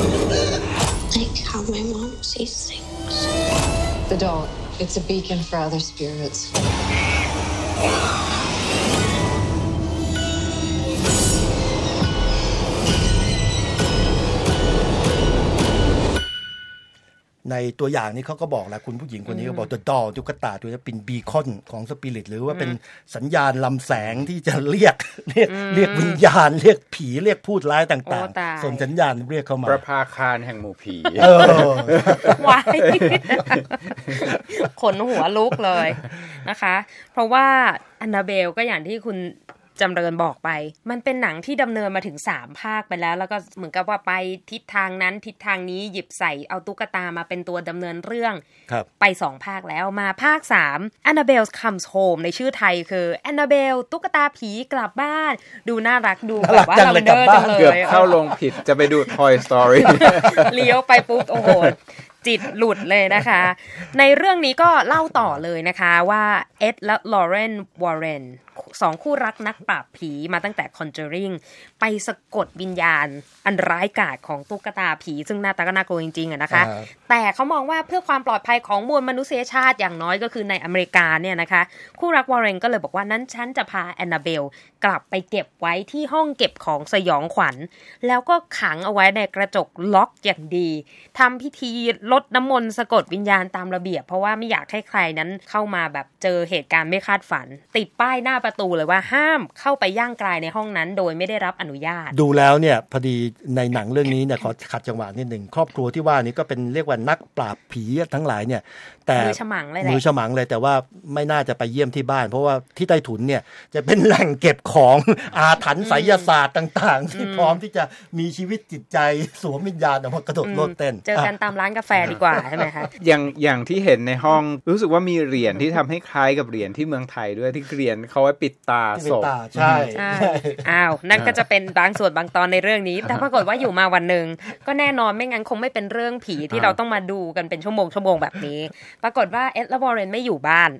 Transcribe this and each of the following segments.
Like how my mom sees things. The doll, it's a beacon for other spirits. ในตัวอย่างนี้เขาก็บอกแหละคุณผู้หญิงคนนี้ก็บอก the doll ตุ๊กตาตัวนี้เป็นบีคอนของสปิริตหรือว่าเป็นสัญญาณลำแสงที่จะเรียกเรียกเรียกวิญญาณ เรียกผีเรียกพูดร้ายต่างโอ้ตายๆส่งสัญญาณเรียกเข้ามา ประภาคารแห่งหมู่ผีเออวายขนหัวลุกเลยนะคะ เพราะว่าอันนาเบลก็อย่างที่คุณ จำเริญบอกไป มันเป็นหนังที่ดำเนินมาถึง3ภาคไปแล้ว แล้วก็เหมือนกับว่าไปทิศทางนั้นทิศทางนี้หยิบใส่เอาตุ๊กตามาเป็นตัวดำเนินเรื่องครับไป2ภาคแล้วมาภาค3 Annabelle Comes Home ในชื่อไทยคือ Annabelle ตุ๊กตาผีกลับบ้าน ดูน่ารักดูแบบว่าน่ารักจังเลยลำเดอร์กลับบ้านจังเลย เกือบเข้าลงผิดจะไปดู Toy Story เลี้ยวไปปุ๊บโอ้โห จิตหลุดเลยนะคะ ในเรื่องนี้ก็เล่าต่อเลยนะคะว่าเอ็ดและลอเรนวอร์เรนสองคู่รักนักปราบผีมาตั้งแต่ Conjuring ไปสะกดวิญญาณ อันร้ายกาจของตุ๊กตาผี ซึ่งหน้าตาก็น่ากลัวจริงๆอะนะคะอ่าแต่เขามองว่าเพื่อความปลอดภัยของมวลมนุษยชาติอย่างน้อยก็คือในอเมริกาเนี่ยนะคะ คู่รักวอร์เรนก็เลยบอกว่านั้นฉันจะพาแอนนาเบล กลับไปเก็บไว้ที่ห้องเก็บของสยองขวัญ แล้วก็ขังเอาไว้ในกระจกล็อกอย่างดีทำพิธีลดน้ำมนต์สะกดวิญญาณตามระเบียบ เพราะว่าไม่อยากให้ใครนั้นเข้ามาแบบเจอเหตุการณ์ไม่คาดฝัน ติดป้ายหน้าประตูเลยว่าห้ามเข้าไปย่างกลายในห้องนั้น โดยไม่ได้รับอนุญาต ดูแล้วเนี่ยพอดีในหนังเรื่องนี้เนี่ยขอขัดจังหวะนิดหนึ่งครอบครัวที่ว่านี้ก็เป็นเรียกว่านักปราบผีทั้งหลายเนี่ย แต่มือฉมังเลยแหละมือฉมังเลยแต่ว่าไม่น่าจะไปเยี่ยมที่บ้าน เพราะว่าที่ใต้ถุนเนี่ยจะเป็นแหล่งเก็บของอาถรรพ์ไสยศาสตร์ต่าง ๆ ที่พร้อมที่จะมีชีวิตจิตใจสวมวิญญาณออกมากระโดดโลดเต้นเจอกันตามร้านกาแฟดีกว่าใช่ไหมคะอย่างอย่างที่เห็นในห้องรู้สึกว่ามีเหรียญที่ทำให้คล้ายกับเหรียญที่เมืองไทยด้วยที่เหรียญเขาไว้ปิดตาที่เป็นศพตาใช่ใช่อ้าวนั่นก็จะเป็นบางส่วนบางตอนในเรื่องนี้ แต่ปรากฏว่าอยู่มาวันหนึ่งก็แน่นอนไม่งั้นคงไม่เป็นเรื่องผีที่เราต้องมาดูกันเป็นชั่วโมงชั่วโมงแบบนี้ ปรากฏว่าเอ็ดและวอร์เรนไม่อยู่บ้าน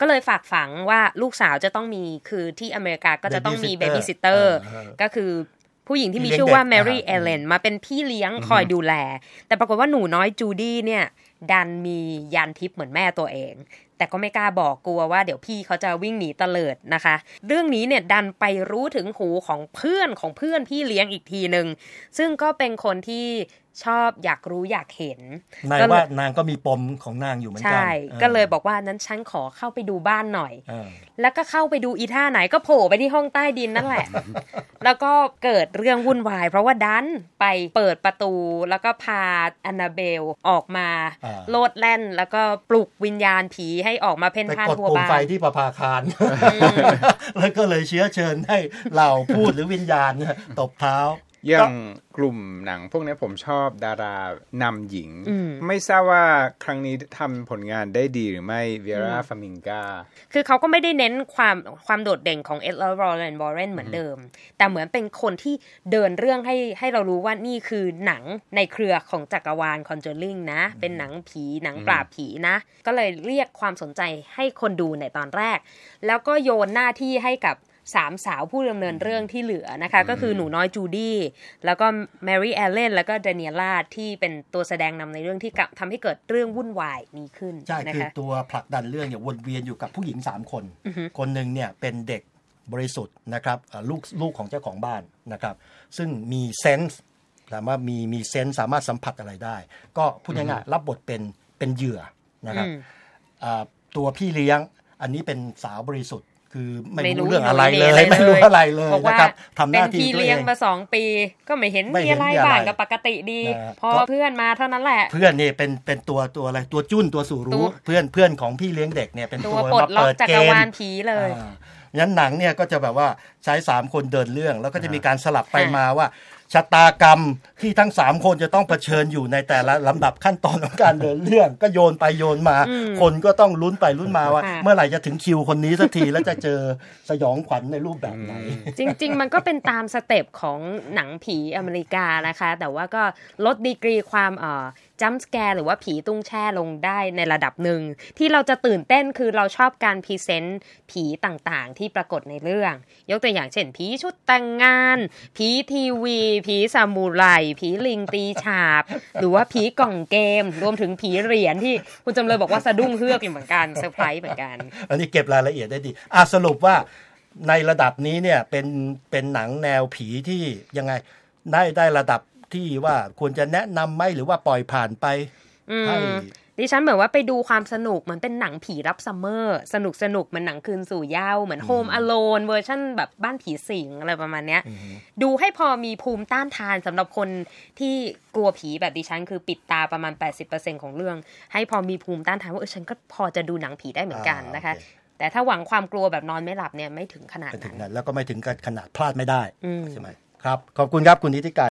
ก็เลยฝากฝังว่าลูกสาวจะต้องมีคือที่อเมริกาก็จะต้องมี babysitter เออก็คือ ผู้หญิงที่มีพี่เลี้ยงชื่อว่าเด็กแมรี่อ่าเอเลนมาเป็นพี่เลี้ยงคอยดูแล แต่ปรากฏว่าหนูน้อยจูดี้เนี่ย ดันมีญาณทิพย์เหมือนแม่ตัวเอง แต่ก็ไม่กล้าบอกกลัวว่าเดี๋ยวพี่เขาจะวิ่งหนีเตลิดนะคะ เรื่องนี้เนี่ยดันไปรู้ถึงหูของเพื่อนของเพื่อนพี่เลี้ยงอีกทีหนึ่งซึ่งก็เป็นคนที่ชอบอยากรู้อยากเห็นนายก็เลว่ายนางก็มีปมของนางอยู่เหมือนกัใช่ออก็เลยบอกว่านั้นฉันขอเข้าไปดูบ้านหน่อยเออแล้วก็เข้าไปดูอีท่าไหนก็โผล่ไปที่ห้องใต้ดินนั่นแหละ แล้วก็เกิดเรื่องวุ่นวาย เพราะว่าดันไปเปิดประตูแล้วก็พาแอนนาเบลออกมาอ่าโลดแล่น แล้วก็ปลุกวิญญาณผีให้ออกมาเพ่นไปพ่านกดทั่วปุ่มบ้าไฟนที่ประภาคาร แล้วก็เลยเชื้อเชิญให้เหล่าพูดหรือวิญญาณเนี่ยตบเท้า อย่างกลุ่มหนังพวกนี้ผมชอบดารานำหญิงอืมไม่ทราบว่าครั้งนี้ทำผลงานได้ดีหรือไม่เวราฟามิงกาคือเขาก็ไม่ได้เน้นความความโดดเด่นของเอ็ดและรอเรนบอเรนเหมือนเดิม แต่เหมือนเป็นคนที่เดินเรื่องให้ให้เรารู้ว่านี่คือหนังในเครือของจักรวาล Conjuring นะ เป็นหนังผีหนังปราบผีนะ ก็เลยเรียกความสนใจให้คนดูในตอนแรก แล้วก็โยนหน้าที่ให้กับ สามสาวผู้ดำเนินเรื่องที่เหลือนะคะ ก็คือหนูน้อยจูดี้แล้วก็แมรี่แอลเลนแล้วก็เดเนียล่าที่เป็นตัวแสดงนำในเรื่องที่กะทำให้เกิดเรื่องวุ่นวายนี้ขึ้นใช่นะคือคะตัวผลักดันเรื่องเนี่ยวนเวียนอยู่กับผู้หญิง 3 คน คนหนึ่งเนี่ยเป็นเด็กบริสุทธิ์นะครับเอ่อลูกลูกของเจ้าของบ้านนะครับ ซึ่งมีเซนส์สามารถมีมีเซนส์สามารถสัมผัสอะไรได้ ก็พูดง่ายๆรับบทเป็นเป็นเหยื่อนะครับอืมอ่าตัวพี่เลี้ยงอันนี้เป็นสาวบริสุทธิ์ คือไม่ไม่รู้รู้เรื่องอะไรไม่เลรู้ยอะไรไม่รู้เลยอะไรเลยบอกว่านะครับทำหเป็นน้าที่พี่ตัวเอเลี้ยงงมาสองปี ก็ไม่เห็นไม่มีเห็นอะไรมีอะไรบ้างก็ปกติดีนะฮะพอก็เพื่อนมาเท่านั้นแหละ เพื่อนเนี่ยเป็นเป็นตัวตัวอะไรตัวจุ้นตัวสู่ตัรู้วเพื่อนเพื่อนของพี่เลี้ยงเด็กเนี่ยเป็นตัตัววปลดมาล็อกเปิดจักเกรมวาลผีเลยอ่างั้นหนังเนี่ยก็จะแบบว่าใช้สามคนเดินเรื่อง แล้วก็จะมีการสลับไปค่ะมาว่าชะตากรรม ที่ทั้งสามคนจะต้องเผชิญอยู่ในแต่ละลำดับขั้นตอนของการเดินเรื่อง ก็โยนไปโยนมา คนก็ต้องลุ้นไปลุ้นมาว่าค่ะเมื่อไหร่จะถึงคิวคนนี้สักทีแล้วจะเจอสยองขวัญในรูปแบบไหน จริง ๆ มันก็เป็นตามสเต็ปของหนังผีอเมริกานะคะ แต่ว่าก็ลดดีกรีความเอ่อจัมสแกร์หรือว่าผีตุ้งแช่ลงได้ในระดับหนึ่ง ที่เราจะตื่นเต้นคือเราชอบการ present ผีต่างๆ ที่ปรากฏในเรื่อง ยกตัวอย่างเช่นผีชุดแต่งงาน ผีทีวี ผีซามูไรผีลิงตีฉาบ หรือว่าผีกล่องเกม รวมถึงผีเหรียญที่คุณจำเลยบอกว่าสะดุ้งเฮือกอยู่เหมือนกันเซอร์ไพรส์เหมือนกัน อันนี้เก็บรายละเอียดได้ดีอะสรุปว่าในระดับนี้เนี่ยเป็นเป็นหนังแนวผีที่ยังไงได้ได้ระดับที่ว่าควรจะแนะนำไหมหรือว่าปล่อยผ่านไปอืมให้ ดิฉันเหมือนว่าไปดูความสนุกเหมือนเป็นหนังผีรับ summer สนุกสนุกเหมือนหนังคืนสู่เหย้าเหมือน Home Alone version แบบบ้านผีสิงอะไรประมาณเนี้ย ดูให้พอมีภูมิต้านทานสำหรับคนที่กลัวผีแบบดิฉันคือปิดตาประมาณ 80%ของเรื่อง ให้พอมีภูมิต้านทานว่าเออฉันก็พอจะดูหนังผีได้เหมือนกันนะคะอ่าโอเคแต่ถ้าหวังความกลัวแบบนอนไม่หลับเนี่ยไม่ถึงขนาดไปถึงนั้นนั้นแล้วก็ไม่ถึงกับขนาดพลาดไม่ได้อืมใช่ไหมครับขอบคุณครับคุณนิติการ